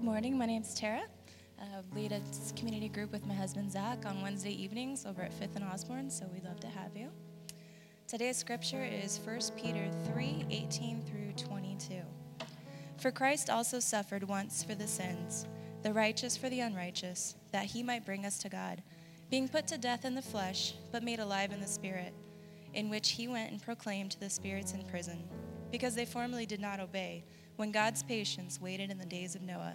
Good morning. My name is Tara. I lead a community group with my husband Zach on Wednesday evenings over at Fifth and Osborne, so we'd love to have you. Today's scripture is 1 Peter 3 18 through 22. For Christ also suffered once for the sins, the righteous for the unrighteous, that he might bring us to God, being put to death in the flesh, but made alive in the spirit, in which he went and proclaimed to the spirits in prison, because they formerly did not obey when God's patience waited in the days of Noah,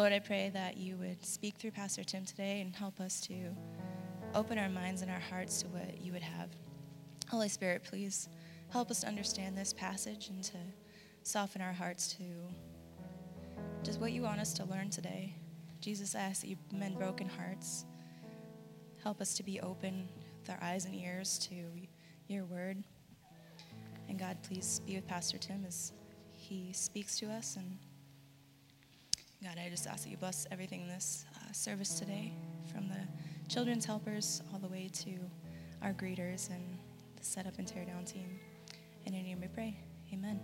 Lord, I pray that you would speak through Pastor Tim today and help us to open our minds and our hearts to what you would have. Holy Spirit, please help us to understand this passage and to soften our hearts to just what you want us to learn today. Jesus, I ask that you mend broken hearts. Help us to be open with our eyes and ears to your word. And God, please be with Pastor Tim as he speaks to us and God, I just ask that you bless everything in this uh, service today, from the children's helpers all the way to our greeters and the setup and tear down team. In your name we pray. Amen.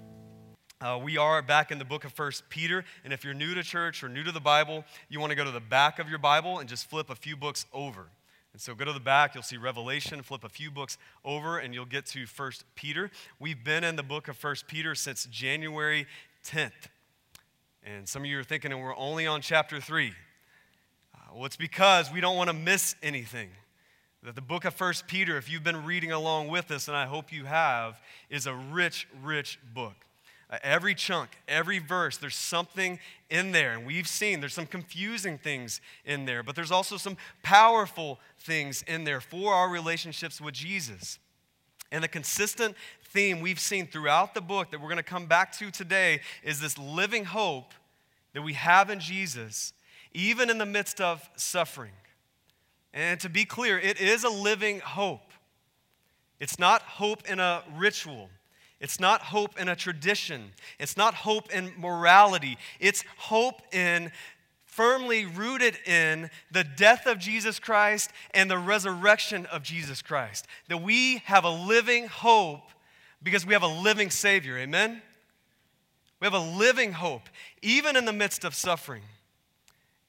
Uh, we are back in the book of First Peter, and if you're new to church or new to the Bible, you want to go to the back of your Bible and just flip a few books over. And so go to the back, you'll see Revelation, flip a few books over, and you'll get to First Peter. We've been in the book of First Peter since January 10th. And some of you are thinking, and we're only on chapter 3. Uh, well, it's because we don't want to miss anything. That the book of First Peter, if you've been reading along with us, and I hope you have, is a rich, rich book. Uh, every chunk, every verse, there's something in there. And we've seen there's some confusing things in there, but there's also some powerful things in there for our relationships with Jesus. And the consistent theme we've seen throughout the book that we're going to come back to today is this living hope that we have in Jesus, even in the midst of suffering. And to be clear, it is a living hope. It's not hope in a ritual. It's not hope in a tradition. It's not hope in morality. It's hope in firmly rooted in the death of Jesus Christ and the resurrection of Jesus Christ. That we have a living hope because we have a living Savior. Amen? We have a living hope, even in the midst of suffering.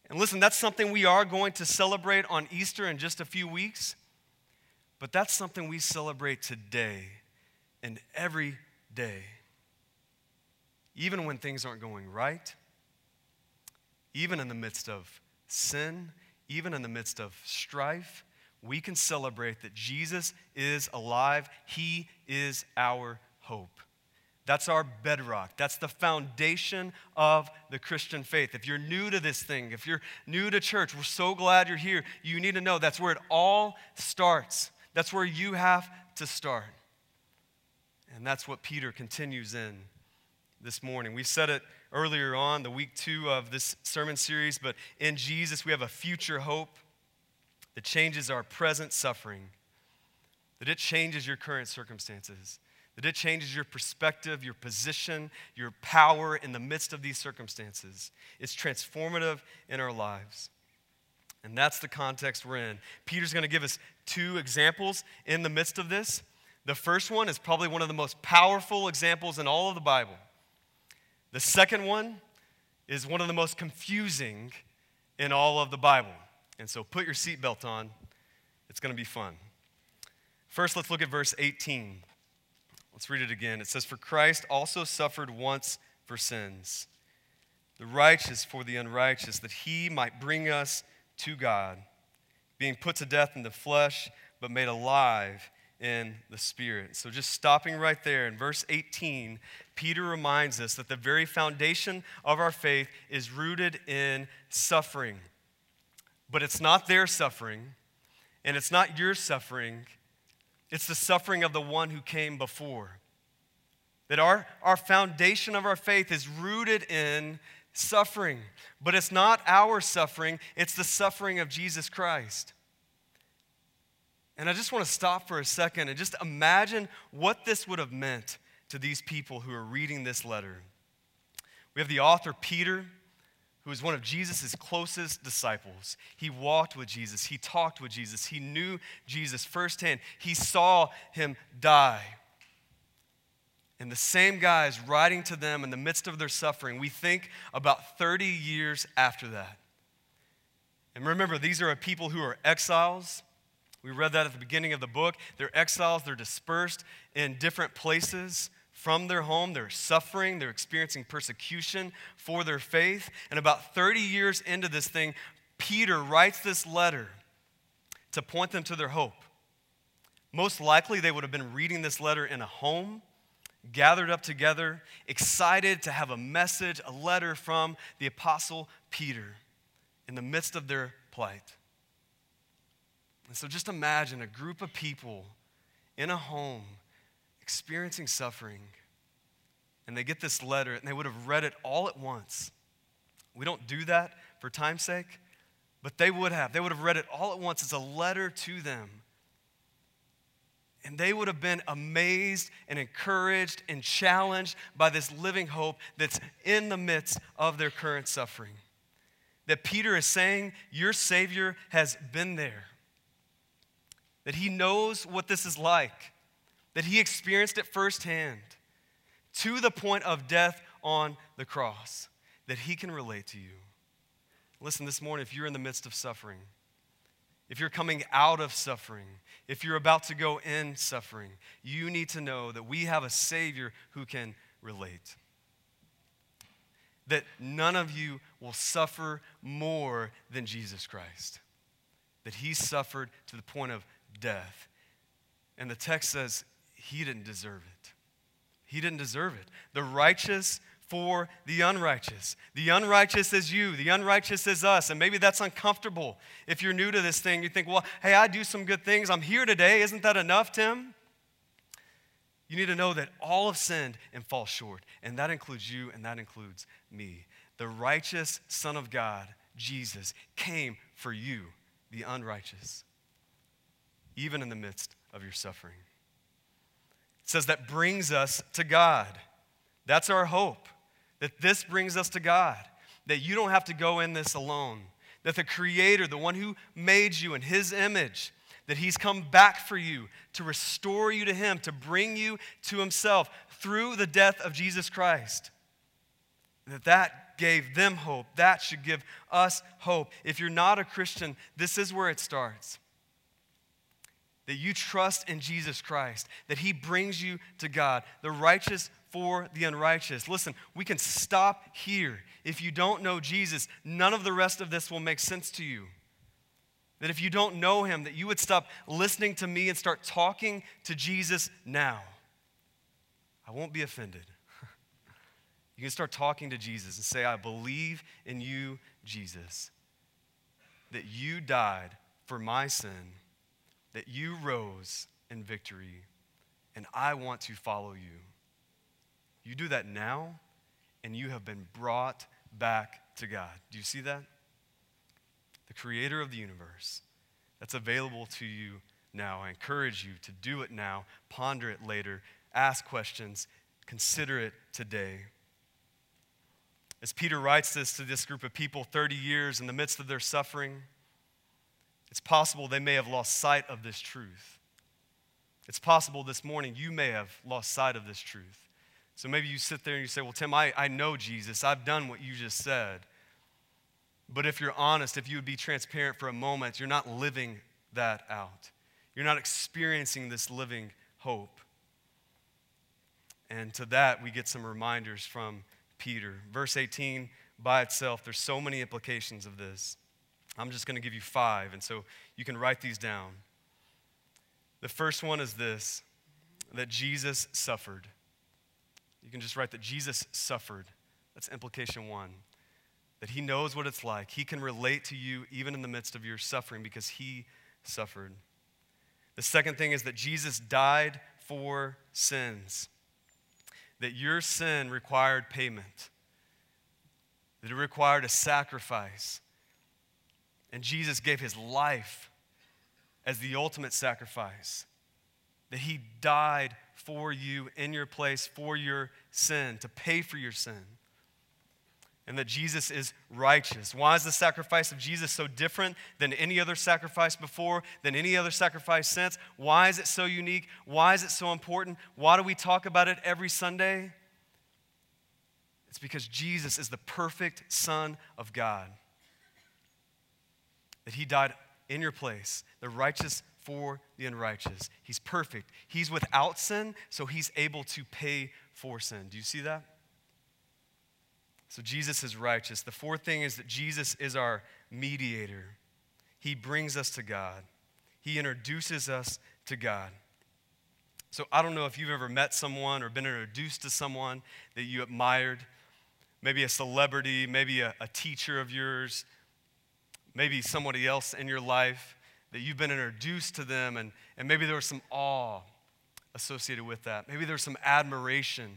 And listen, that's something we are going to celebrate on Easter in just a few weeks, but that's something we celebrate today and every day. Even when things aren't going right, even in the midst of sin, even in the midst of strife, we can celebrate that Jesus is alive. He is our hope. That's our bedrock. That's the foundation of the Christian faith. If you're new to this thing, if you're new to church, we're so glad you're here. You need to know that's where it all starts. That's where you have to start. And that's what Peter continues in this morning. We said it earlier on, the week two of this sermon series, but in Jesus we have a future hope that changes our present suffering, that it changes your current circumstances that it changes your perspective, your position, your power in the midst of these circumstances. It's transformative in our lives. And that's the context we're in. Peter's going to give us two examples in the midst of this. The first one is probably one of the most powerful examples in all of the Bible. The second one is one of the most confusing in all of the Bible. And so put your seatbelt on, it's going to be fun. First, let's look at verse 18. Let's read it again. It says, For Christ also suffered once for sins, the righteous for the unrighteous, that he might bring us to God, being put to death in the flesh, but made alive in the Spirit. So, just stopping right there in verse 18, Peter reminds us that the very foundation of our faith is rooted in suffering. But it's not their suffering, and it's not your suffering, it's the suffering of the one who came before. That our, our foundation of our faith is rooted in suffering, but it's not our suffering, it's the suffering of Jesus Christ. And I just want to stop for a second and just imagine what this would have meant to these people who are reading this letter. We have the author, Peter, who was one of Jesus' closest disciples. He walked with Jesus, he talked with Jesus, he knew Jesus firsthand, he saw him die. And the same guy is writing to them in the midst of their suffering. We think about 30 years after that. And remember, these are a people who are exiles. We read that at the beginning of the book. They're exiles, they're dispersed in different places from their home. They're suffering, they're experiencing persecution for their faith. And about 30 years into this thing, Peter writes this letter to point them to their hope. Most likely, they would have been reading this letter in a home, gathered up together, excited to have a message, a letter from the Apostle Peter in the midst of their plight. And so just imagine a group of people in a home experiencing suffering, and they get this letter and they would have read it all at once. We don't do that for time's sake, but they would have. They would have read it all at once as a letter to them. And they would have been amazed and encouraged and challenged by this living hope that's in the midst of their current suffering. That Peter is saying, Your Savior has been there that he knows what this is like, that he experienced it firsthand to the point of death on the cross, that he can relate to you. Listen, this morning, if you're in the midst of suffering, if you're coming out of suffering, if you're about to go in suffering, you need to know that we have a Savior who can relate. That none of you will suffer more than Jesus Christ. That He suffered to the point of death. And the text says he didn't deserve it. He didn't deserve it. The righteous for the unrighteous. The unrighteous is you, the unrighteous is us. And maybe that's uncomfortable. If you're new to this thing, you think, well, hey, I do some good things. I'm here today. Isn't that enough, Tim? You need to know that all have sinned and fall short. And that includes you and that includes me. The righteous Son of God, Jesus, came for you, the unrighteous even in the midst of your suffering. It says that brings us to God. That's our hope, that this brings us to God, that you don't have to go in this alone, that the Creator, the one who made you in His image, that He's come back for you to restore you to Him, to bring you to Himself through the death of Jesus Christ. That that gave them hope. That should give us hope. If you're not a Christian, this is where it starts that you trust in Jesus Christ, that He brings you to God, the righteous for the unrighteous. Listen, we can stop here. If you don't know Jesus, none of the rest of this will make sense to you. That if you don't know Him, that you would stop listening to me and start talking to Jesus now. I won't be offended. you can start talking to Jesus and say, I believe in you, Jesus, that you died for my sin that you rose in victory, and I want to follow you. You do that now, and you have been brought back to God. Do you see that? The creator of the universe. That's available to you now. I encourage you to do it now, ponder it later, ask questions, consider it today. As Peter writes this to this group of people 30 years in the midst of their suffering, it's possible they may have lost sight of this truth. It's possible this morning you may have lost sight of this truth. So maybe you sit there and you say, Well, Tim, I, I know Jesus. I've done what you just said. But if you're honest, if you would be transparent for a moment, you're not living that out. You're not experiencing this living hope. And to that, we get some reminders from Peter. Verse 18 by itself, there's so many implications of this. I'm just going to give you five, and so you can write these down. The first one is this that Jesus suffered. You can just write that Jesus suffered. That's implication one. That he knows what it's like. He can relate to you even in the midst of your suffering because he suffered. The second thing is that Jesus died for sins, that your sin required payment that it required a sacrifice. And Jesus gave his life as the ultimate sacrifice. That he died for you in your place for your sin, to pay for your sin. And that Jesus is righteous. Why is the sacrifice of Jesus so different than any other sacrifice before, than any other sacrifice since? Why is it so unique? Why is it so important? Why do we talk about it every Sunday? It's because Jesus is the perfect Son of God. That He died in your place, the righteous for the unrighteous. He's perfect. He's without sin, so He's able to pay for sin. Do you see that? So Jesus is righteous. The fourth thing is that Jesus is our mediator. He brings us to God, He introduces us to God. So I don't know if you've ever met someone or been introduced to someone that you admired maybe a celebrity, maybe a, a teacher of yours, maybe somebody else in your life that you've been introduced to them, and, and maybe there was some awe associated with that. Maybe there's some admiration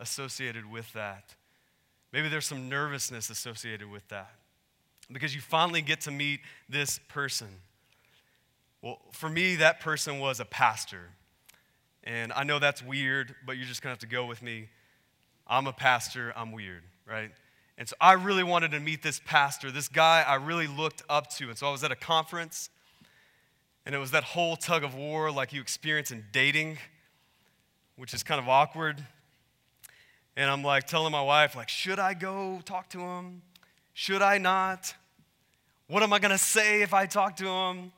associated with that. Maybe there's some nervousness associated with that because you finally get to meet this person. Well, for me, that person was a pastor. And I know that's weird, but you're just to have to go with me. I'm a pastor, I'm weird, right? And so I really wanted to meet this pastor, this guy I really looked up to. And so I was at a conference, and it was that whole tug of war like you experience in dating, which is kind of awkward. And I'm like telling my wife, like, should I go talk to him? Should I not? What am I gonna say if I talk to him?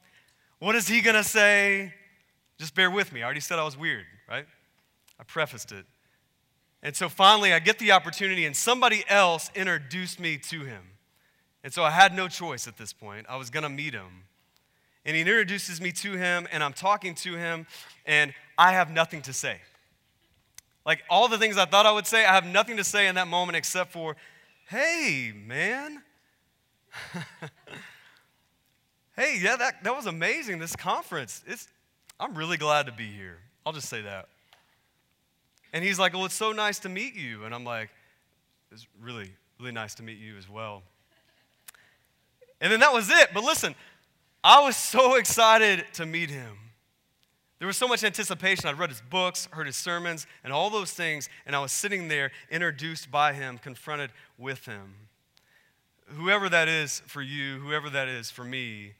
What is he gonna say? Just bear with me. I already said I was weird, right? I prefaced it. And so finally, I get the opportunity, and somebody else introduced me to him. And so I had no choice at this point. I was going to meet him. And he introduces me to him, and I'm talking to him, and I have nothing to say. Like all the things I thought I would say, I have nothing to say in that moment except for, hey, man. hey, yeah, that, that was amazing, this conference. It's, I'm really glad to be here. I'll just say that. And he's like, Well, it's so nice to meet you. And I'm like, It's really, really nice to meet you as well. And then that was it. But listen, I was so excited to meet him. There was so much anticipation. I'd read his books, heard his sermons, and all those things, and I was sitting there introduced by him, confronted with him. Whoever that is for you, whoever that is for me,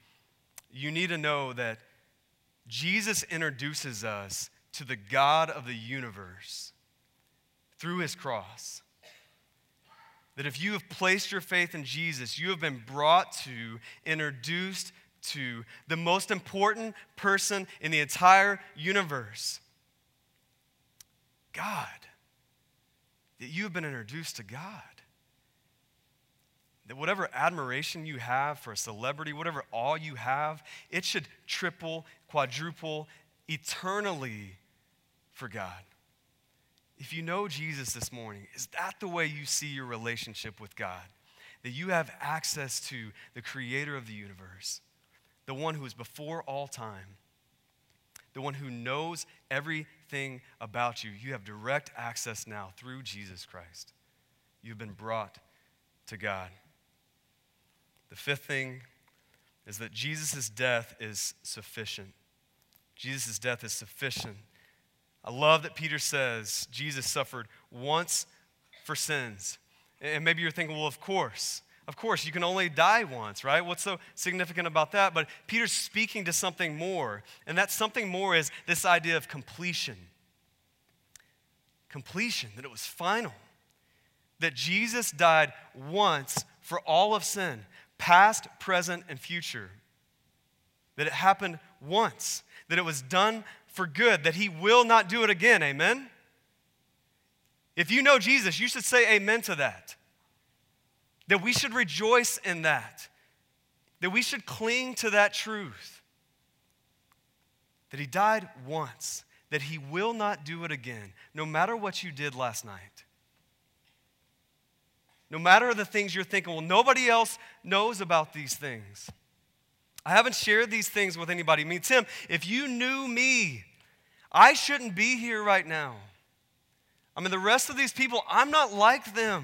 you need to know that Jesus introduces us to the God of the universe through his cross. That if you have placed your faith in Jesus, you have been brought to, introduced to the most important person in the entire universe God. That you have been introduced to God. That whatever admiration you have for a celebrity, whatever awe you have, it should triple, quadruple, eternally for God. If you know Jesus this morning, is that the way you see your relationship with God? That you have access to the creator of the universe, the one who is before all time, the one who knows everything about you. You have direct access now through Jesus Christ. You've been brought to God. The fifth thing is that Jesus' death is sufficient. Jesus' death is sufficient. I love that Peter says Jesus suffered once for sins. And maybe you're thinking, well, of course. Of course, you can only die once, right? What's so significant about that? But Peter's speaking to something more. And that something more is this idea of completion. Completion, that it was final. That Jesus died once for all of sin, past, present, and future. That it happened once that it was done for good, that He will not do it again. Amen? If you know Jesus, you should say amen to that. That we should rejoice in that. That we should cling to that truth. That He died once, that He will not do it again, no matter what you did last night. No matter the things you're thinking, well, nobody else knows about these things. I haven't shared these things with anybody. I mean, Tim, if you knew me, I shouldn't be here right now. I mean, the rest of these people, I'm not like them.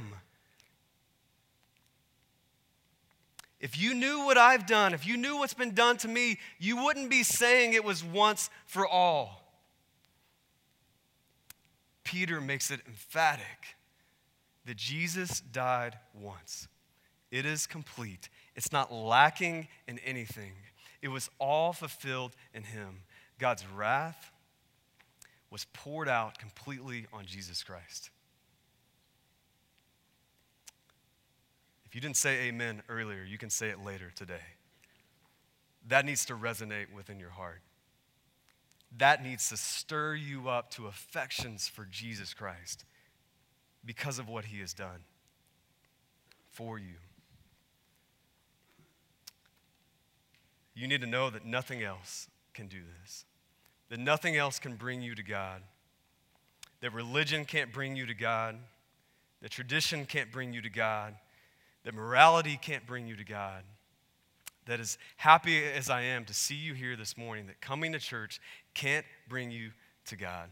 If you knew what I've done, if you knew what's been done to me, you wouldn't be saying it was once for all. Peter makes it emphatic that Jesus died once. It is complete, it's not lacking in anything. It was all fulfilled in him. God's wrath was poured out completely on Jesus Christ. If you didn't say amen earlier, you can say it later today. That needs to resonate within your heart. That needs to stir you up to affections for Jesus Christ because of what he has done for you. You need to know that nothing else can do this, that nothing else can bring you to God, that religion can't bring you to God, that tradition can't bring you to God, that morality can't bring you to God. That as happy as I am to see you here this morning, that coming to church can't bring you to God.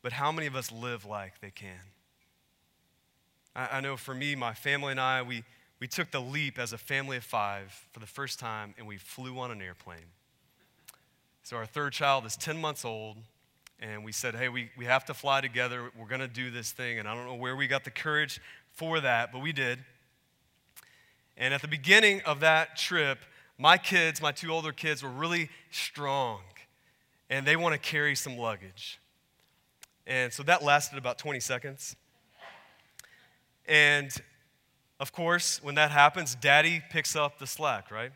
But how many of us live like they can? I, I know for me, my family and I, we, we took the leap as a family of five for the first time and we flew on an airplane. So our third child is 10 months old, and we said, hey, we, we have to fly together. We're going to do this thing. And I don't know where we got the courage for that, but we did. And at the beginning of that trip, my kids, my two older kids, were really strong, and they want to carry some luggage. And so that lasted about 20 seconds. And of course, when that happens, daddy picks up the slack, right?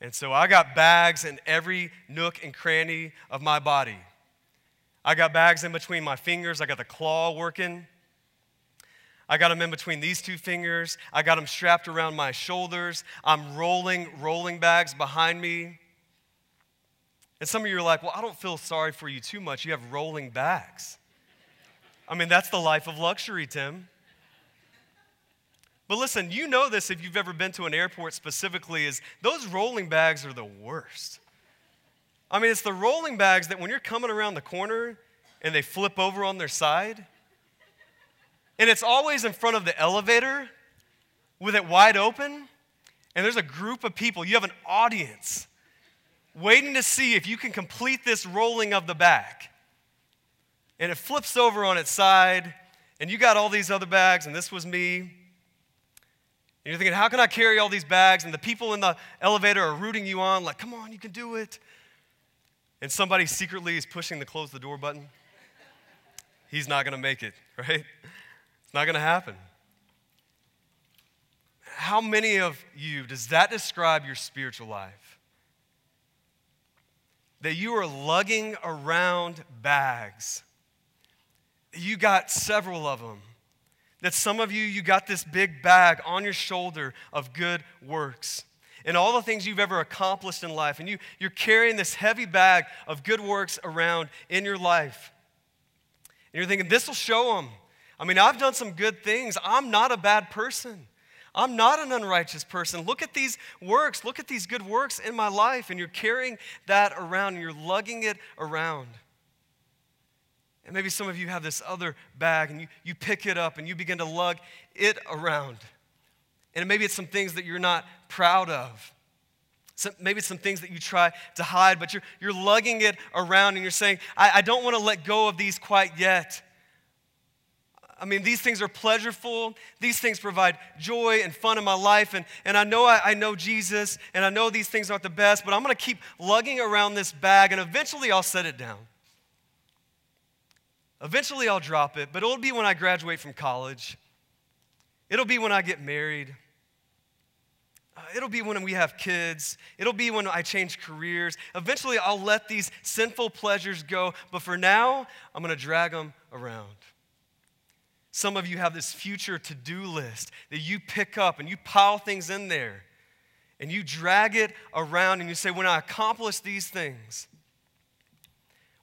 And so I got bags in every nook and cranny of my body. I got bags in between my fingers. I got the claw working. I got them in between these two fingers. I got them strapped around my shoulders. I'm rolling rolling bags behind me. And some of you are like, well, I don't feel sorry for you too much. You have rolling bags. I mean, that's the life of luxury, Tim. But listen, you know this if you've ever been to an airport specifically, is those rolling bags are the worst. I mean, it's the rolling bags that when you're coming around the corner and they flip over on their side, and it's always in front of the elevator with it wide open, and there's a group of people, you have an audience waiting to see if you can complete this rolling of the back. And it flips over on its side, and you got all these other bags, and this was me. And you're thinking, how can I carry all these bags? And the people in the elevator are rooting you on, like, come on, you can do it. And somebody secretly is pushing the close the door button. He's not going to make it, right? It's not going to happen. How many of you does that describe your spiritual life? That you are lugging around bags. You got several of them that some of you, you got this big bag on your shoulder of good works and all the things you've ever accomplished in life. And you, you're carrying this heavy bag of good works around in your life. And you're thinking, this will show them. I mean, I've done some good things. I'm not a bad person. I'm not an unrighteous person. Look at these works. Look at these good works in my life. And you're carrying that around and you're lugging it around. And maybe some of you have this other bag and you, you pick it up and you begin to lug it around. And maybe it's some things that you're not proud of. Maybe it's some things that you try to hide, but you're, you're lugging it around and you're saying, I, I don't want to let go of these quite yet. I mean, these things are pleasureful. These things provide joy and fun in my life. And, and I know I, I know Jesus, and I know these things aren't the best, but I'm going to keep lugging around this bag, and eventually I'll set it down. Eventually, I'll drop it, but it'll be when I graduate from college. It'll be when I get married. Uh, it'll be when we have kids. It'll be when I change careers. Eventually, I'll let these sinful pleasures go, but for now, I'm going to drag them around. Some of you have this future to do list that you pick up and you pile things in there and you drag it around and you say, When I accomplish these things,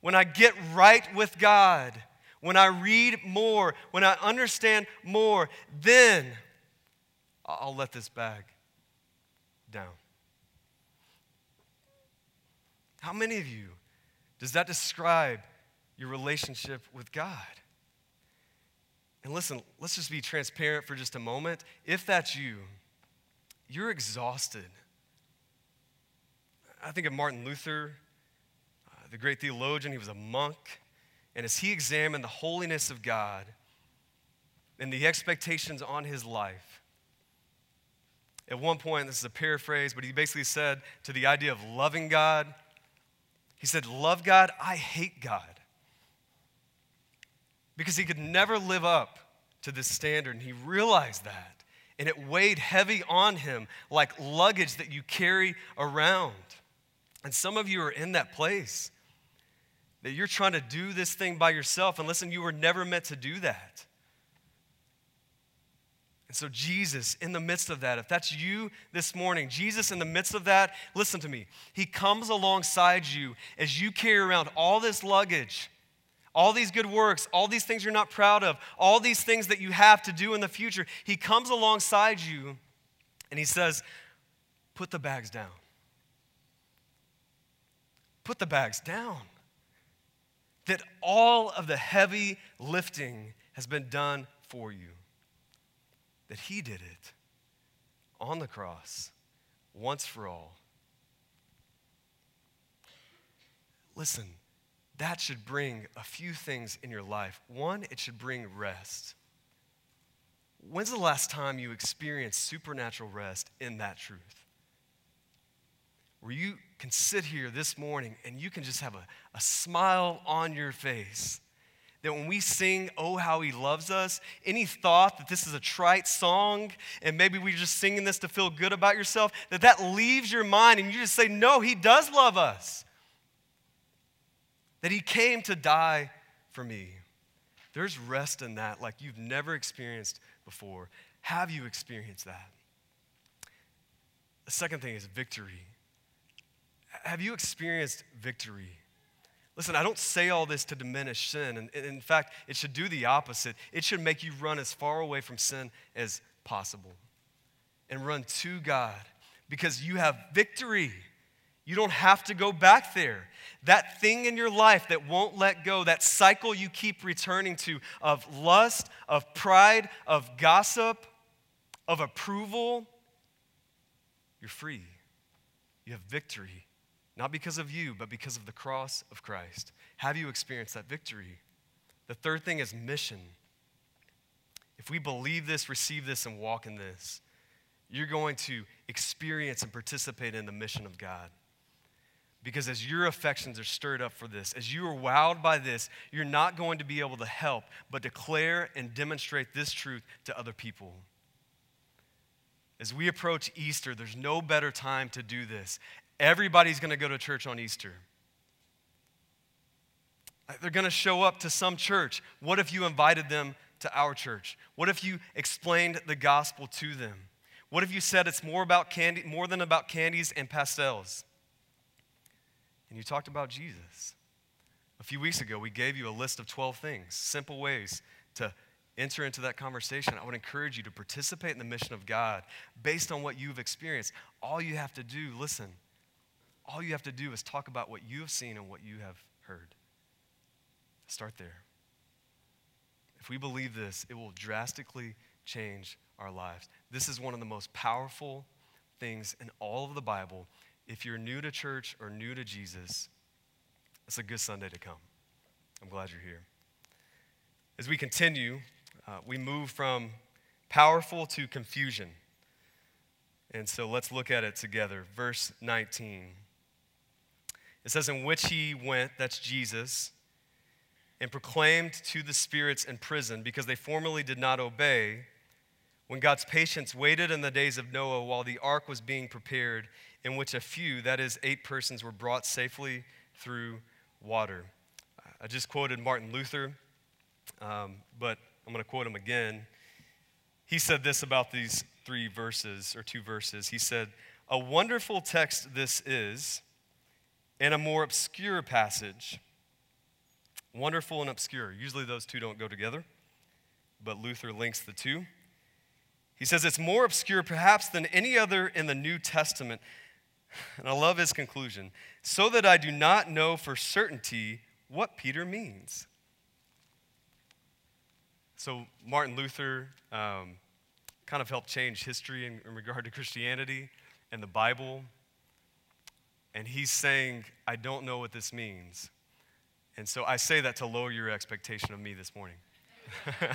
when I get right with God, when I read more, when I understand more, then I'll let this bag down. How many of you does that describe your relationship with God? And listen, let's just be transparent for just a moment. If that's you, you're exhausted. I think of Martin Luther, the great theologian, he was a monk. And as he examined the holiness of God and the expectations on his life, at one point, this is a paraphrase, but he basically said to the idea of loving God, he said, Love God, I hate God. Because he could never live up to this standard, and he realized that. And it weighed heavy on him like luggage that you carry around. And some of you are in that place that you're trying to do this thing by yourself. And listen, you were never meant to do that. And so, Jesus, in the midst of that, if that's you this morning, Jesus, in the midst of that, listen to me. He comes alongside you as you carry around all this luggage, all these good works, all these things you're not proud of, all these things that you have to do in the future. He comes alongside you and He says, Put the bags down. Put the bags down. That all of the heavy lifting has been done for you that He did it on the cross once for all. Listen, that should bring a few things in your life. One, it should bring rest. When's the last time you experienced supernatural rest in that truth? Where you can sit here this morning and you can just have a, a smile on your face that when we sing, Oh, how he loves us, any thought that this is a trite song and maybe we're just singing this to feel good about yourself, that that leaves your mind and you just say, No, he does love us. That he came to die for me. There's rest in that like you've never experienced before. Have you experienced that? The second thing is victory. Have you experienced victory? Listen, I don't say all this to diminish sin. And in fact, it should do the opposite. It should make you run as far away from sin as possible and run to God because you have victory. You don't have to go back there. That thing in your life that won't let go, that cycle you keep returning to of lust, of pride, of gossip, of approval, you're free. You have victory not because of you, but because of the cross of Christ. Have you experienced that victory? The third thing is mission. If we believe this, receive this, and walk in this, you're going to experience and participate in the mission of God. Because as your affections are stirred up for this, as you are wowed by this, you're not going to be able to help but declare and demonstrate this truth to other people. As we approach Easter, there's no better time to do this. Everybody's going to go to church on Easter. They're going to show up to some church. What if you invited them to our church? What if you explained the gospel to them? What if you said it's more about candy, more than about candies and pastels? And you talked about Jesus. A few weeks ago, we gave you a list of 12 things, simple ways to enter into that conversation. I would encourage you to participate in the mission of God based on what you've experienced. All you have to do, listen, all you have to do is talk about what you have seen and what you have heard. Start there. If we believe this, it will drastically change our lives. This is one of the most powerful things in all of the Bible. If you're new to church or new to Jesus, it's a good Sunday to come. I'm glad you're here. As we continue, uh, we move from powerful to confusion. And so let's look at it together. Verse 19. It says, In which he went, that's Jesus, and proclaimed to the spirits in prison because they formerly did not obey, when God's patience waited in the days of Noah while the ark was being prepared, in which a few, that is, eight persons, were brought safely through water. I just quoted Martin Luther, um, but I'm going to quote him again. He said this about these three verses, or two verses. He said, A wonderful text this is and a more obscure passage. Wonderful and obscure. Usually those two don't go together, but Luther links the two. He says it's more obscure perhaps than any other in the New Testament. And I love his conclusion so that I do not know for certainty what Peter means. So, Martin Luther, um, kind of helped change history in, in regard to Christianity and the Bible. And he's saying, I don't know what this means. And so I say that to lower your expectation of me this morning.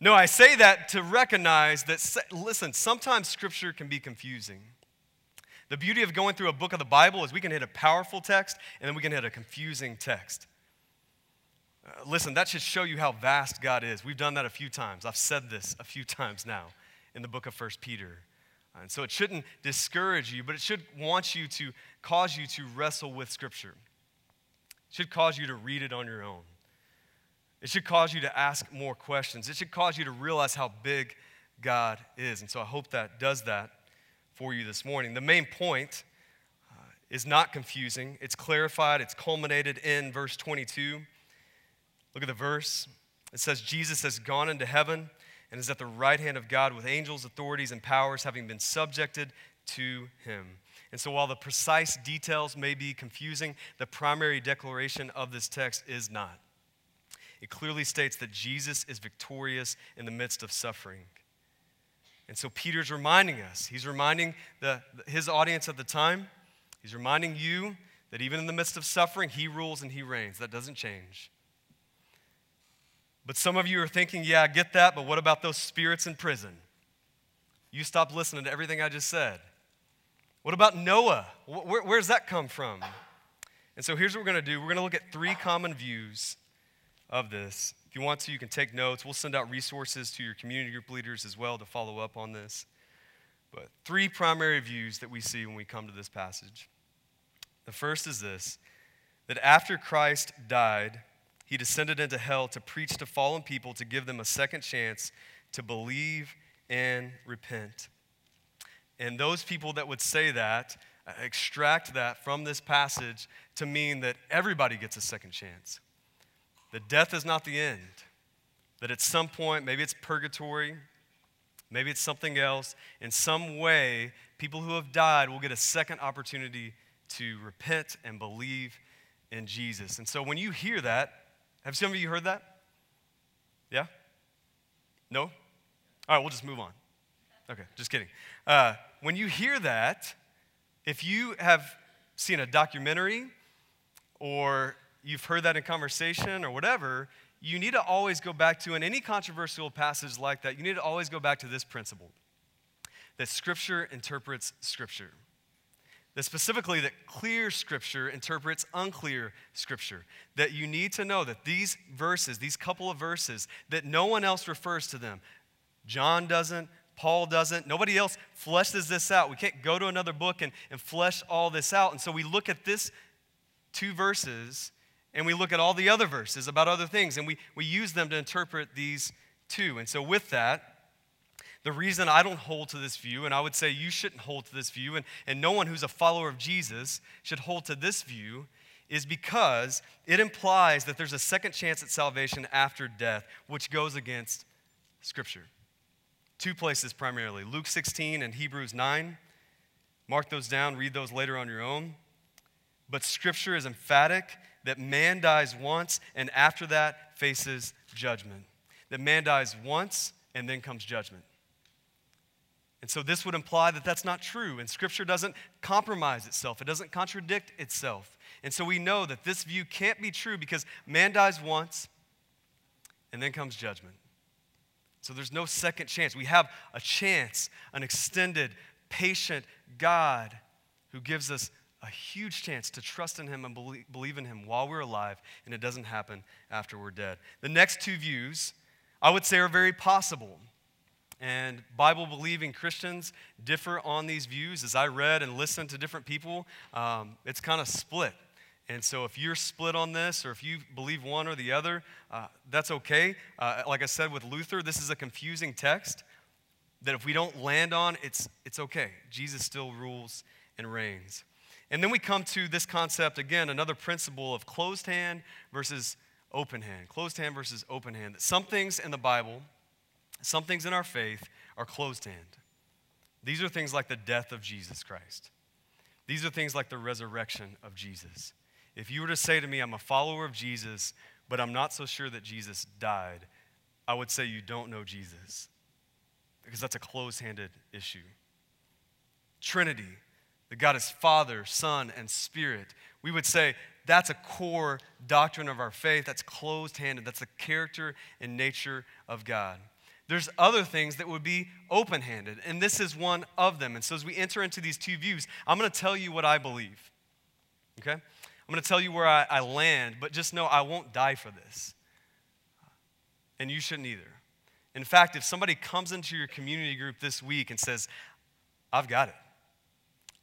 no, I say that to recognize that, listen, sometimes scripture can be confusing. The beauty of going through a book of the Bible is we can hit a powerful text and then we can hit a confusing text. Uh, listen, that should show you how vast God is. We've done that a few times. I've said this a few times now in the book of First Peter. And so it shouldn't discourage you, but it should want you to cause you to wrestle with Scripture. It should cause you to read it on your own. It should cause you to ask more questions. It should cause you to realize how big God is. And so I hope that does that for you this morning. The main point uh, is not confusing, it's clarified, it's culminated in verse 22. Look at the verse. It says, Jesus has gone into heaven and is at the right hand of God with angels, authorities, and powers having been subjected to him. And so, while the precise details may be confusing, the primary declaration of this text is not. It clearly states that Jesus is victorious in the midst of suffering. And so, Peter's reminding us, he's reminding the, his audience at the time, he's reminding you that even in the midst of suffering, he rules and he reigns. That doesn't change. But some of you are thinking, yeah, I get that, but what about those spirits in prison? You stopped listening to everything I just said. What about Noah? Where, where's that come from? And so here's what we're going to do we're going to look at three common views of this. If you want to, you can take notes. We'll send out resources to your community group leaders as well to follow up on this. But three primary views that we see when we come to this passage. The first is this that after Christ died, he descended into hell to preach to fallen people, to give them a second chance to believe and repent. And those people that would say that uh, extract that from this passage to mean that everybody gets a second chance. That death is not the end. That at some point, maybe it's purgatory, maybe it's something else, in some way, people who have died will get a second opportunity to repent and believe in Jesus. And so when you hear that, have some of you heard that? Yeah? No? All right, we'll just move on. Okay, just kidding. Uh, when you hear that, if you have seen a documentary or you've heard that in conversation or whatever, you need to always go back to, in any controversial passage like that, you need to always go back to this principle that Scripture interprets Scripture that specifically that clear scripture interprets unclear scripture. That you need to know that these verses these couple of verses that no one else refers to them. John doesn't paul doesn't nobody else fleshes this out. We can't go to another book and, and flesh all this out. And so we look at this two verses and we look at all the other verses about other things and we, we use them to interpret these two. And so with that the reason I don't hold to this view, and I would say you shouldn't hold to this view, and, and no one who's a follower of Jesus should hold to this view, is because it implies that there's a second chance at salvation after death, which goes against Scripture. Two places primarily Luke 16 and Hebrews 9. Mark those down, read those later on your own. But Scripture is emphatic that man dies once and after that faces judgment. That man dies once and then comes judgment. And so this would imply that that's not true, and Scripture doesn't compromise itself, it doesn't contradict itself. And so we know that this view can't be true because man dies once, and then comes judgment. So there's no second chance. We have a chance, an extended, patient God who gives us a huge chance to trust in Him and believe in Him while we're alive, and it doesn't happen after we're dead. The next two views, I would say, are very possible. And Bible believing Christians differ on these views. As I read and listened to different people, um, it's kind of split. And so, if you're split on this, or if you believe one or the other, uh, that's okay. Uh, like I said with Luther, this is a confusing text that if we don't land on, it's, it's okay. Jesus still rules and reigns. And then we come to this concept again, another principle of closed hand versus open hand. Closed hand versus open hand. That some things in the Bible some things in our faith are closed hand. These are things like the death of Jesus Christ. These are things like the resurrection of Jesus. If you were to say to me, I'm a follower of Jesus, but I'm not so sure that Jesus died, I would say you don't know Jesus. because that's a closed handed issue. Trinity, that God is Father, Son, and Spirit. We would say that's a core doctrine of our faith. That's closed handed. That's the character and nature of God. There's other things that would be open handed, and this is one of them. And so as we enter into these two views, I'm going to tell you what I believe. Okay? I'm going to tell you where I, I land, but just know I won't die for this. And you shouldn't either. In fact, if somebody comes into your community group this week and says, I've got it,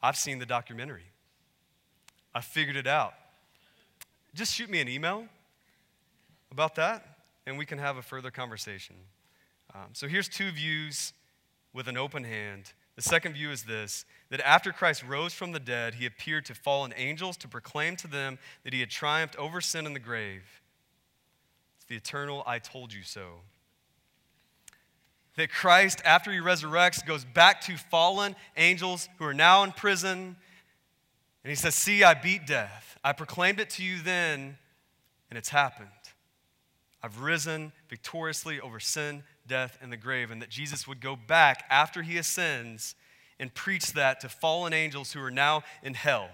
I've seen the documentary, I figured it out, just shoot me an email about that, and we can have a further conversation. Um, so here's two views with an open hand. The second view is this that after Christ rose from the dead, he appeared to fallen angels to proclaim to them that he had triumphed over sin in the grave. It's the eternal I told you so. That Christ, after he resurrects, goes back to fallen angels who are now in prison. And he says, See, I beat death. I proclaimed it to you then, and it's happened. I've risen victoriously over sin, death, and the grave, and that Jesus would go back after he ascends and preach that to fallen angels who are now in hell.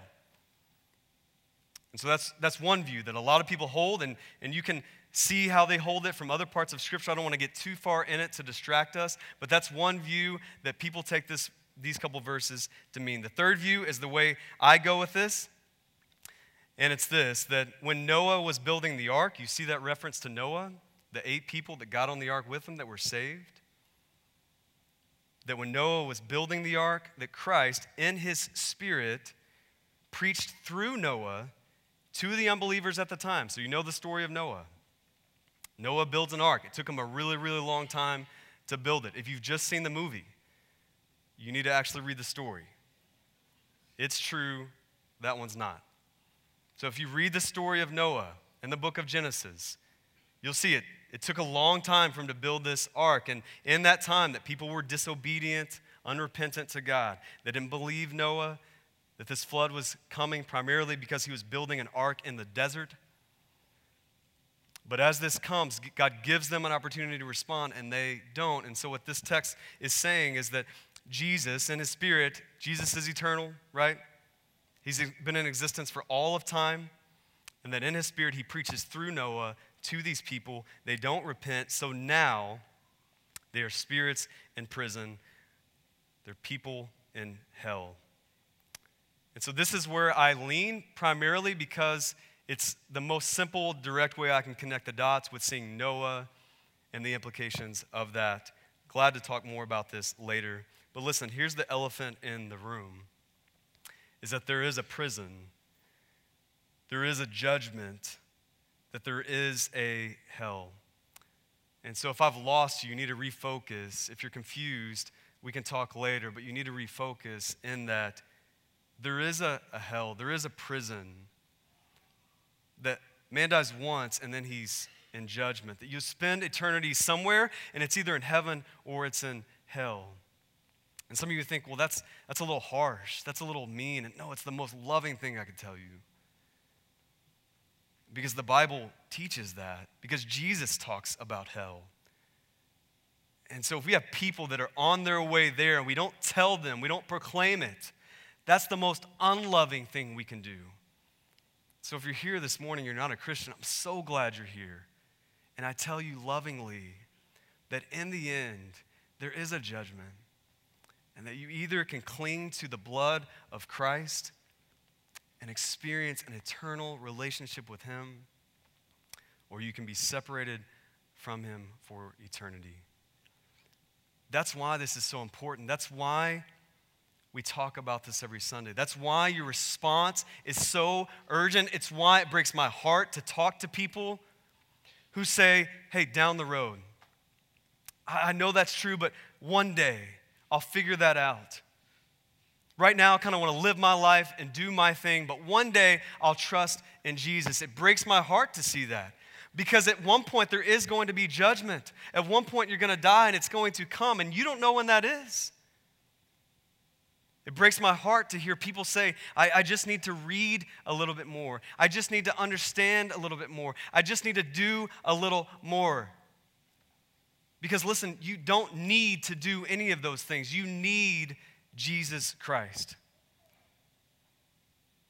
And so that's, that's one view that a lot of people hold, and, and you can see how they hold it from other parts of Scripture. I don't want to get too far in it to distract us, but that's one view that people take this, these couple verses to mean. The third view is the way I go with this, and it's this that when Noah was building the ark, you see that reference to Noah? The eight people that got on the ark with him that were saved? That when Noah was building the ark, that Christ, in his spirit, preached through Noah to the unbelievers at the time. So you know the story of Noah. Noah builds an ark. It took him a really, really long time to build it. If you've just seen the movie, you need to actually read the story. It's true, that one's not. So if you read the story of Noah in the book of Genesis, you'll see it it took a long time for him to build this ark. And in that time, that people were disobedient, unrepentant to God. They didn't believe Noah, that this flood was coming primarily because he was building an ark in the desert. But as this comes, God gives them an opportunity to respond, and they don't. And so, what this text is saying is that Jesus, in his spirit, Jesus is eternal, right? He's been in existence for all of time. And that in his spirit, he preaches through Noah to these people. They don't repent. So now they are spirits in prison, they're people in hell. And so this is where I lean primarily because it's the most simple, direct way I can connect the dots with seeing Noah and the implications of that. Glad to talk more about this later. But listen, here's the elephant in the room is that there is a prison. There is a judgment that there is a hell. And so if I've lost you, you need to refocus. If you're confused, we can talk later, but you need to refocus in that there is a, a hell, there is a prison that man dies once and then he's in judgment. That you spend eternity somewhere and it's either in heaven or it's in hell. And some of you think, well, that's, that's a little harsh. That's a little mean. And no, it's the most loving thing I could tell you because the Bible teaches that, because Jesus talks about hell. And so, if we have people that are on their way there and we don't tell them, we don't proclaim it, that's the most unloving thing we can do. So, if you're here this morning, you're not a Christian, I'm so glad you're here. And I tell you lovingly that in the end, there is a judgment. And that you either can cling to the blood of Christ and experience an eternal relationship with Him, or you can be separated from Him for eternity. That's why this is so important. That's why we talk about this every Sunday. That's why your response is so urgent. It's why it breaks my heart to talk to people who say, hey, down the road. I know that's true, but one day I'll figure that out. Right now, I kind of want to live my life and do my thing, but one day I'll trust in Jesus. It breaks my heart to see that because at one point there is going to be judgment. At one point you're going to die and it's going to come, and you don't know when that is. It breaks my heart to hear people say, I, I, just need to read a little bit more. I just need to understand a little bit more. I just need to do a little more. Because listen, you don't need to do any of those things. You need Jesus Christ.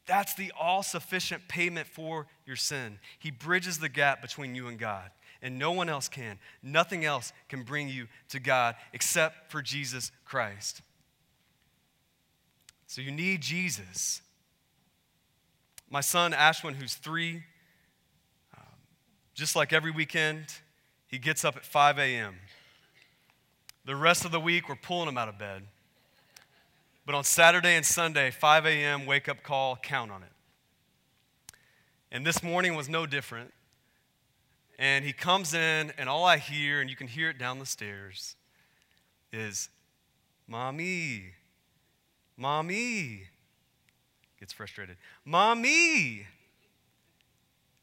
That's the all sufficient payment for your sin. He bridges the gap between you and God, and no one else can. Nothing else can bring you to God except for Jesus Christ. So you need Jesus. My son, Ashwin, who's three, um, just like every weekend, he gets up at 5 a.m. The rest of the week, we're pulling him out of bed. But on Saturday and Sunday, 5 a.m., wake up call, count on it. And this morning was no different. And he comes in, and all I hear, and you can hear it down the stairs, is, Mommy, Mommy. Gets frustrated. Mommy.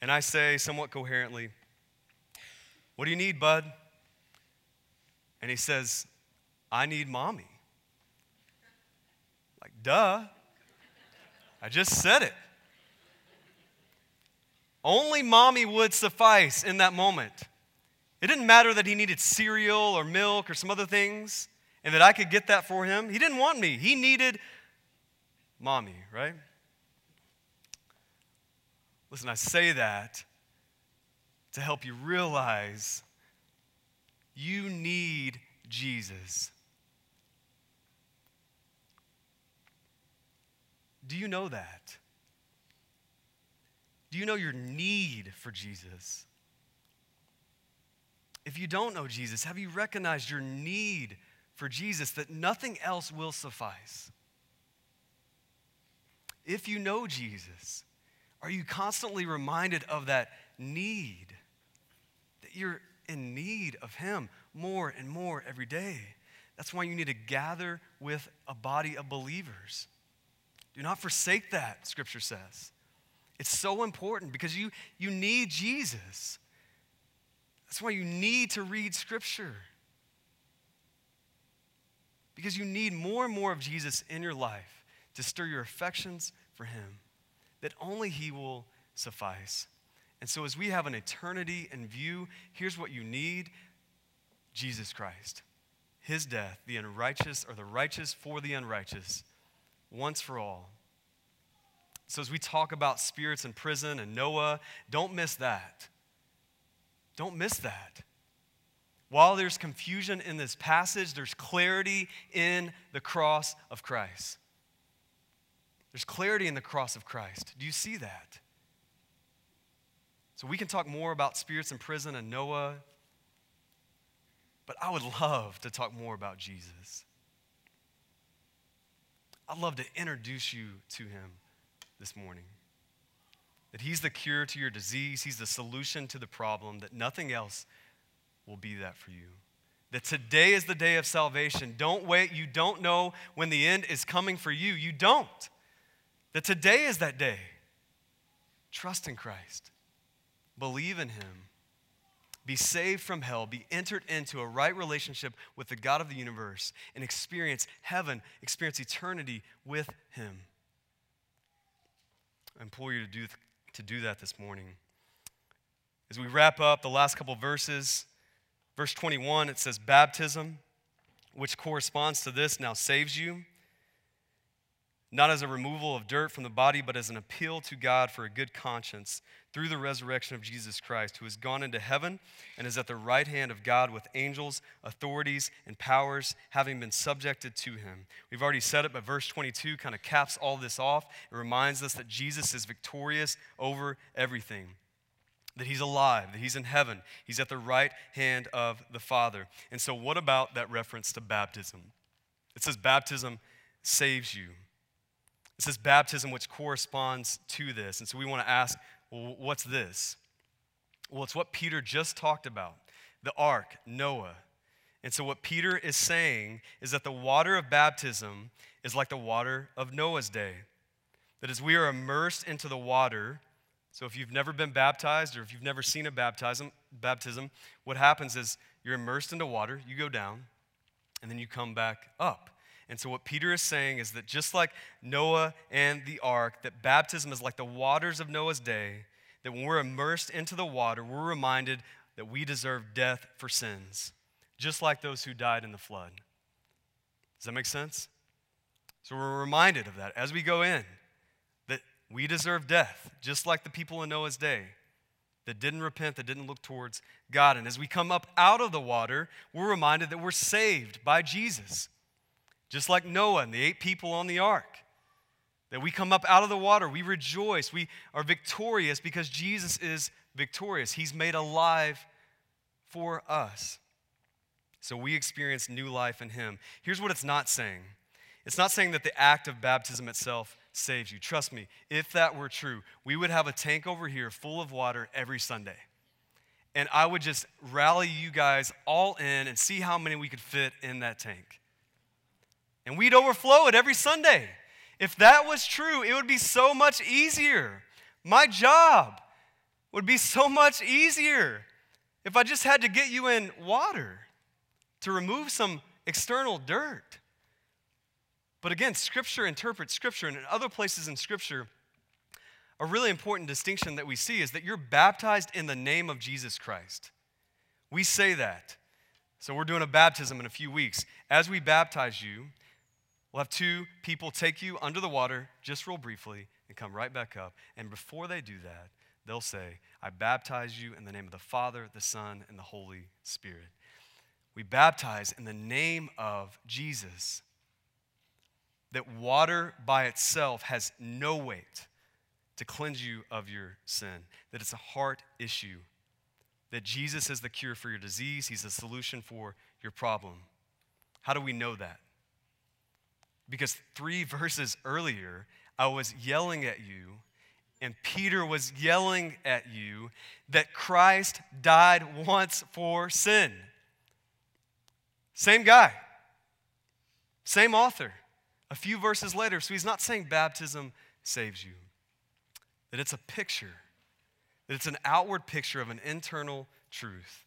And I say somewhat coherently, What do you need, bud? And he says, I need mommy. Duh. I just said it. Only mommy would suffice in that moment. It didn't matter that he needed cereal or milk or some other things and that I could get that for him. He didn't want me, he needed mommy, right? Listen, I say that to help you realize you need Jesus. Do you know that? Do you know your need for Jesus? If you don't know Jesus, have you recognized your need for Jesus that nothing else will suffice? If you know Jesus, are you constantly reminded of that need? That you're in need of Him more and more every day. That's why you need to gather with a body of believers. Do not forsake that, Scripture says. It's so important because you, you need Jesus. That's why you need to read Scripture. Because you need more and more of Jesus in your life to stir your affections for Him, that only He will suffice. And so, as we have an eternity in view, here's what you need Jesus Christ. His death, the unrighteous or the righteous for the unrighteous once for all. So, as we talk about spirits in prison and Noah, don't miss that. Don't miss that. While there's confusion in this passage, there's clarity in the cross of Christ. There's clarity in the cross of Christ. Do you see that? So, we can talk more about spirits in prison and Noah, but I would love to talk more about Jesus. I'd love to introduce you to him this morning. That he's the cure to your disease, he's the solution to the problem, that nothing else will be that for you. That today is the day of salvation. Don't wait. You don't know when the end is coming for you. You don't. That today is that day. Trust in Christ, believe in him be saved from hell, be entered into a right relationship with the God of the universe, and experience heaven, experience eternity with Him. I implore you to do, to do that this morning. As we wrap up the last couple verses, verse 21, it says, Baptism, which corresponds to this, now saves you not as a removal of dirt from the body, but as an appeal to God for a good conscience through the resurrection of Jesus Christ, who has gone into heaven and is at the right hand of God with angels, authorities, and powers having been subjected to him. We've already said it, but verse 22 kind of caps all this off. It reminds us that Jesus is victorious over everything. That he's alive, that he's in heaven, he's at the right hand of the Father. And so, what about that reference to baptism? It says, Baptism saves you. It says baptism, which corresponds to this. And so we want to ask, well, what's this? Well, it's what Peter just talked about the ark, Noah. And so what Peter is saying is that the water of baptism is like the water of Noah's day. That as we are immersed into the water, so if you've never been baptized or if you've never seen a baptism, baptism, what happens is you're immersed into water, you go down, and then you come back up. And so, what Peter is saying is that just like Noah and the ark, that baptism is like the waters of Noah's day, that when we're immersed into the water, we're reminded that we deserve death for sins. just like those who died in the flood. Does that make sense? So we're reminded of that as we go in that we deserve death, just like the people in Noah's day that didn't repent, that didn't look towards God. And as we come up out of the water, we're reminded that we're saved by Jesus, just like Noah and the eight people on the ark. That we come up out of the water, we rejoice, we are victorious because Jesus is victorious. He's made alive for us. So we experience new life in Him. Here's what it's not saying it's not saying that the act of baptism itself saves you. Trust me, if that were true, we would have a tank over here full of water every Sunday. And I would just rally you guys all in and see how many we could fit in that tank. And we'd overflow it every Sunday. If that was true, it would be so much easier. My job would be so much easier if I just had to get you in water to remove some external dirt. But again, Scripture interprets Scripture, and in other places in Scripture, a really important distinction that we see is that you're baptized in the name of Jesus Christ. We say that. So we're doing a baptism in a few weeks. As we baptize you, we'll have two people take you under the water just real briefly and come right back up. And before they do that, they'll say, I baptize you in the name of the Father, the Son, and the Holy Spirit. We baptize in the name of Jesus that water by itself has no weight to cleanse you of your sin, that it's a heart issue, that Jesus is the cure for your disease, He's the solution for your problem. How do we know that? Because three verses earlier, I was yelling at you, and Peter was yelling at you that Christ died once for sin. Same guy, same author a few verses later. So he's not saying baptism saves you, that it's a picture, that it's an outward picture of an internal truth.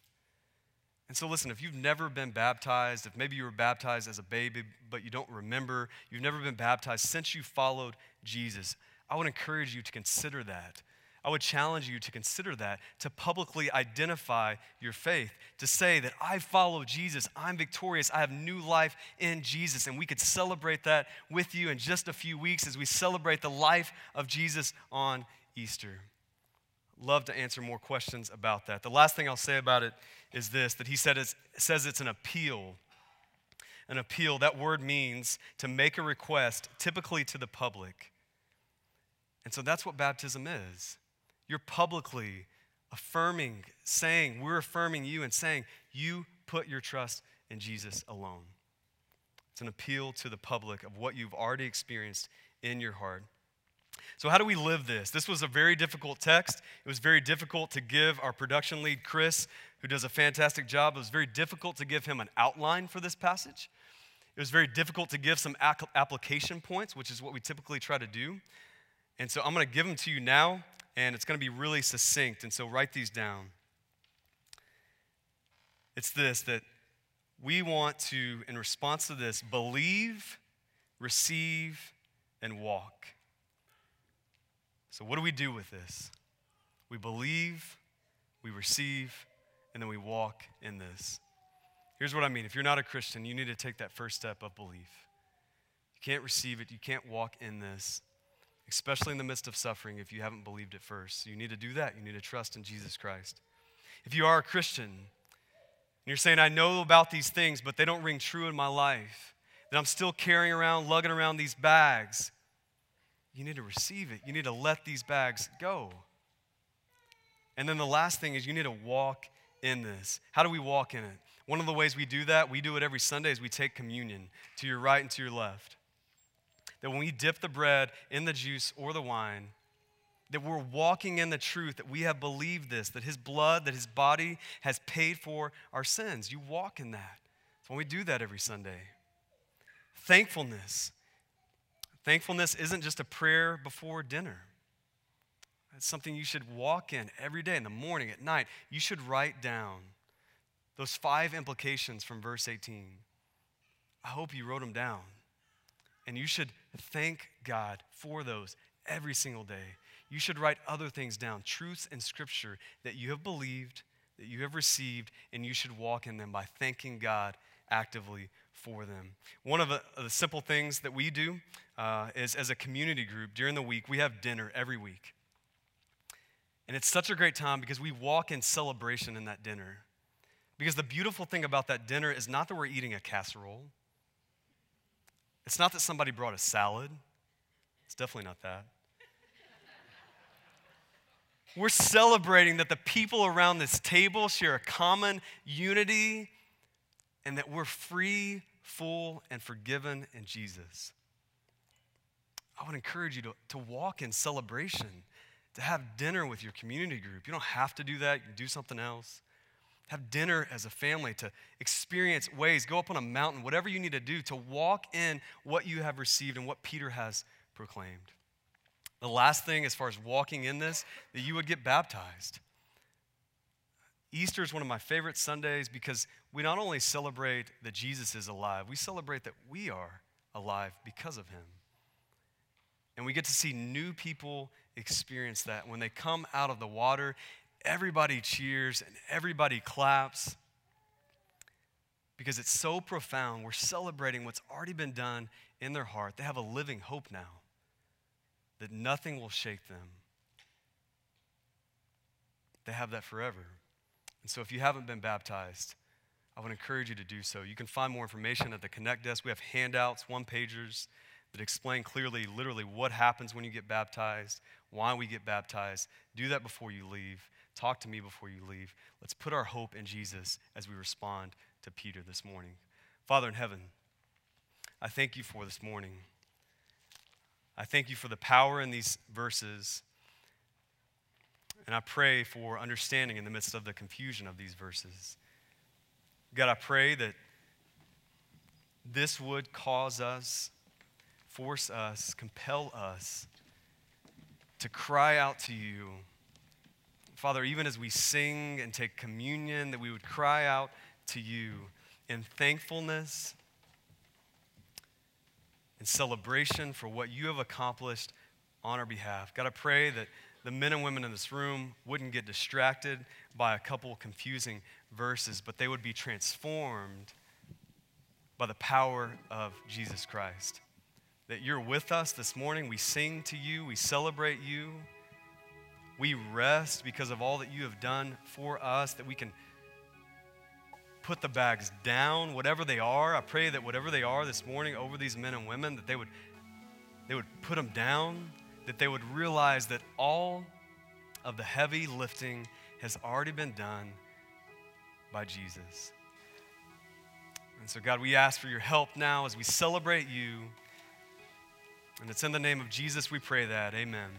And so, listen, if you've never been baptized, if maybe you were baptized as a baby, but you don't remember, you've never been baptized since you followed Jesus, I would encourage you to consider that. I would challenge you to consider that, to publicly identify your faith, to say that I follow Jesus, I'm victorious, I have new life in Jesus. And we could celebrate that with you in just a few weeks as we celebrate the life of Jesus on Easter. Love to answer more questions about that. The last thing I'll say about it is this that he said it says it's an appeal. An appeal, that word means to make a request, typically to the public. And so that's what baptism is. You're publicly affirming, saying, we're affirming you and saying, you put your trust in Jesus alone. It's an appeal to the public of what you've already experienced in your heart. So, how do we live this? This was a very difficult text. It was very difficult to give our production lead, Chris, who does a fantastic job. It was very difficult to give him an outline for this passage. It was very difficult to give some application points, which is what we typically try to do. And so, I'm going to give them to you now and it's going to be really succinct. And so write these down. It's this that we want to, in response to this, believe, receive, and walk. So, what do we do with this? We believe, we receive, and then we walk in this. Here's what I mean if you're not a Christian, you need to take that first step of belief. You can't receive it, you can't walk in this especially in the midst of suffering if you haven't believed it first. So you need to do that. You need to trust in Jesus Christ. If you are a Christian and you're saying, I know about these things, but they don't ring true in my life, that I'm still carrying around, lugging around these bags, you need to receive it. You need to let these bags go. And then the last thing is you need to walk in this. How do we walk in it? One of the ways we do that, we do it every Sunday, is we take communion to your right and to your left that when we dip the bread in the juice or the wine, that we're walking in the truth, that we have believed this, that his blood, that his body has paid for our sins. You walk in that. So when we do that every Sunday. Thankfulness. Thankfulness isn't just a prayer before dinner. It's something you should walk in every day, in the morning, at night. You should write down those five implications from verse 18. I hope you wrote them down. And you should thank God for those every single day. You should write other things down, truths in Scripture that you have believed, that you have received, and you should walk in them by thanking God actively for them. One of the, the simple things that we do uh, is as a community group during the week, we have dinner every week. And it's such a great time because we walk in celebration in that dinner. Because the beautiful thing about that dinner is not that we're eating a casserole, it's not that somebody brought a salad. It's definitely not that. We're celebrating that the people around this table share a common unity and that we're free, full, and forgiven in Jesus. I would encourage you to, to walk in celebration, to have dinner with your community group. You don't have to do that, you can do something else. Have dinner as a family to experience ways, go up on a mountain, whatever you need to do to walk in what you have received and what Peter has proclaimed. The last thing, as far as walking in this, that you would get baptized. Easter is one of my favorite Sundays because we not only celebrate that Jesus is alive, we celebrate that we are alive because of him. And we get to see new people experience that. When they come out of the water, everybody cheers and everybody claps because it's so profound. We're celebrating what's already been done in their heart. They have a living hope now that nothing will shake them. They have that forever. And so if you haven't been baptized, I would encourage you to do so. You can find more information at the Connect desk. We have handouts, one pagers that explain clearly, literally, what happens when you get baptized, why we get baptized. Do that before you leave. Talk to me before you leave. Let's put our hope in Jesus as we respond to Peter this morning. Father in heaven, I thank you for this morning. I thank you for the power in these verses. And I pray for understanding in the midst of the confusion of these verses. God, I pray that this would cause us, force us, compel us to cry out to you. Father, even as we sing and take communion, that we would cry out to you in thankfulness in celebration for what you have accomplished on our behalf. God, I pray that the men and women in this room wouldn't get distracted by a couple confusing verses, but they would be transformed by the power of Jesus Christ. That you're with us this morning. We sing to you, we celebrate you, we rest because of all that you have done for us, that we can put the bags down, whatever they are. I pray that whatever they are this morning over these men and women, that they would, they would put them down, that they would realize that all of the heavy lifting has already been done by Jesus. And so, God, we ask for your help now as we celebrate you. And it's in the name of Jesus we pray that. Amen.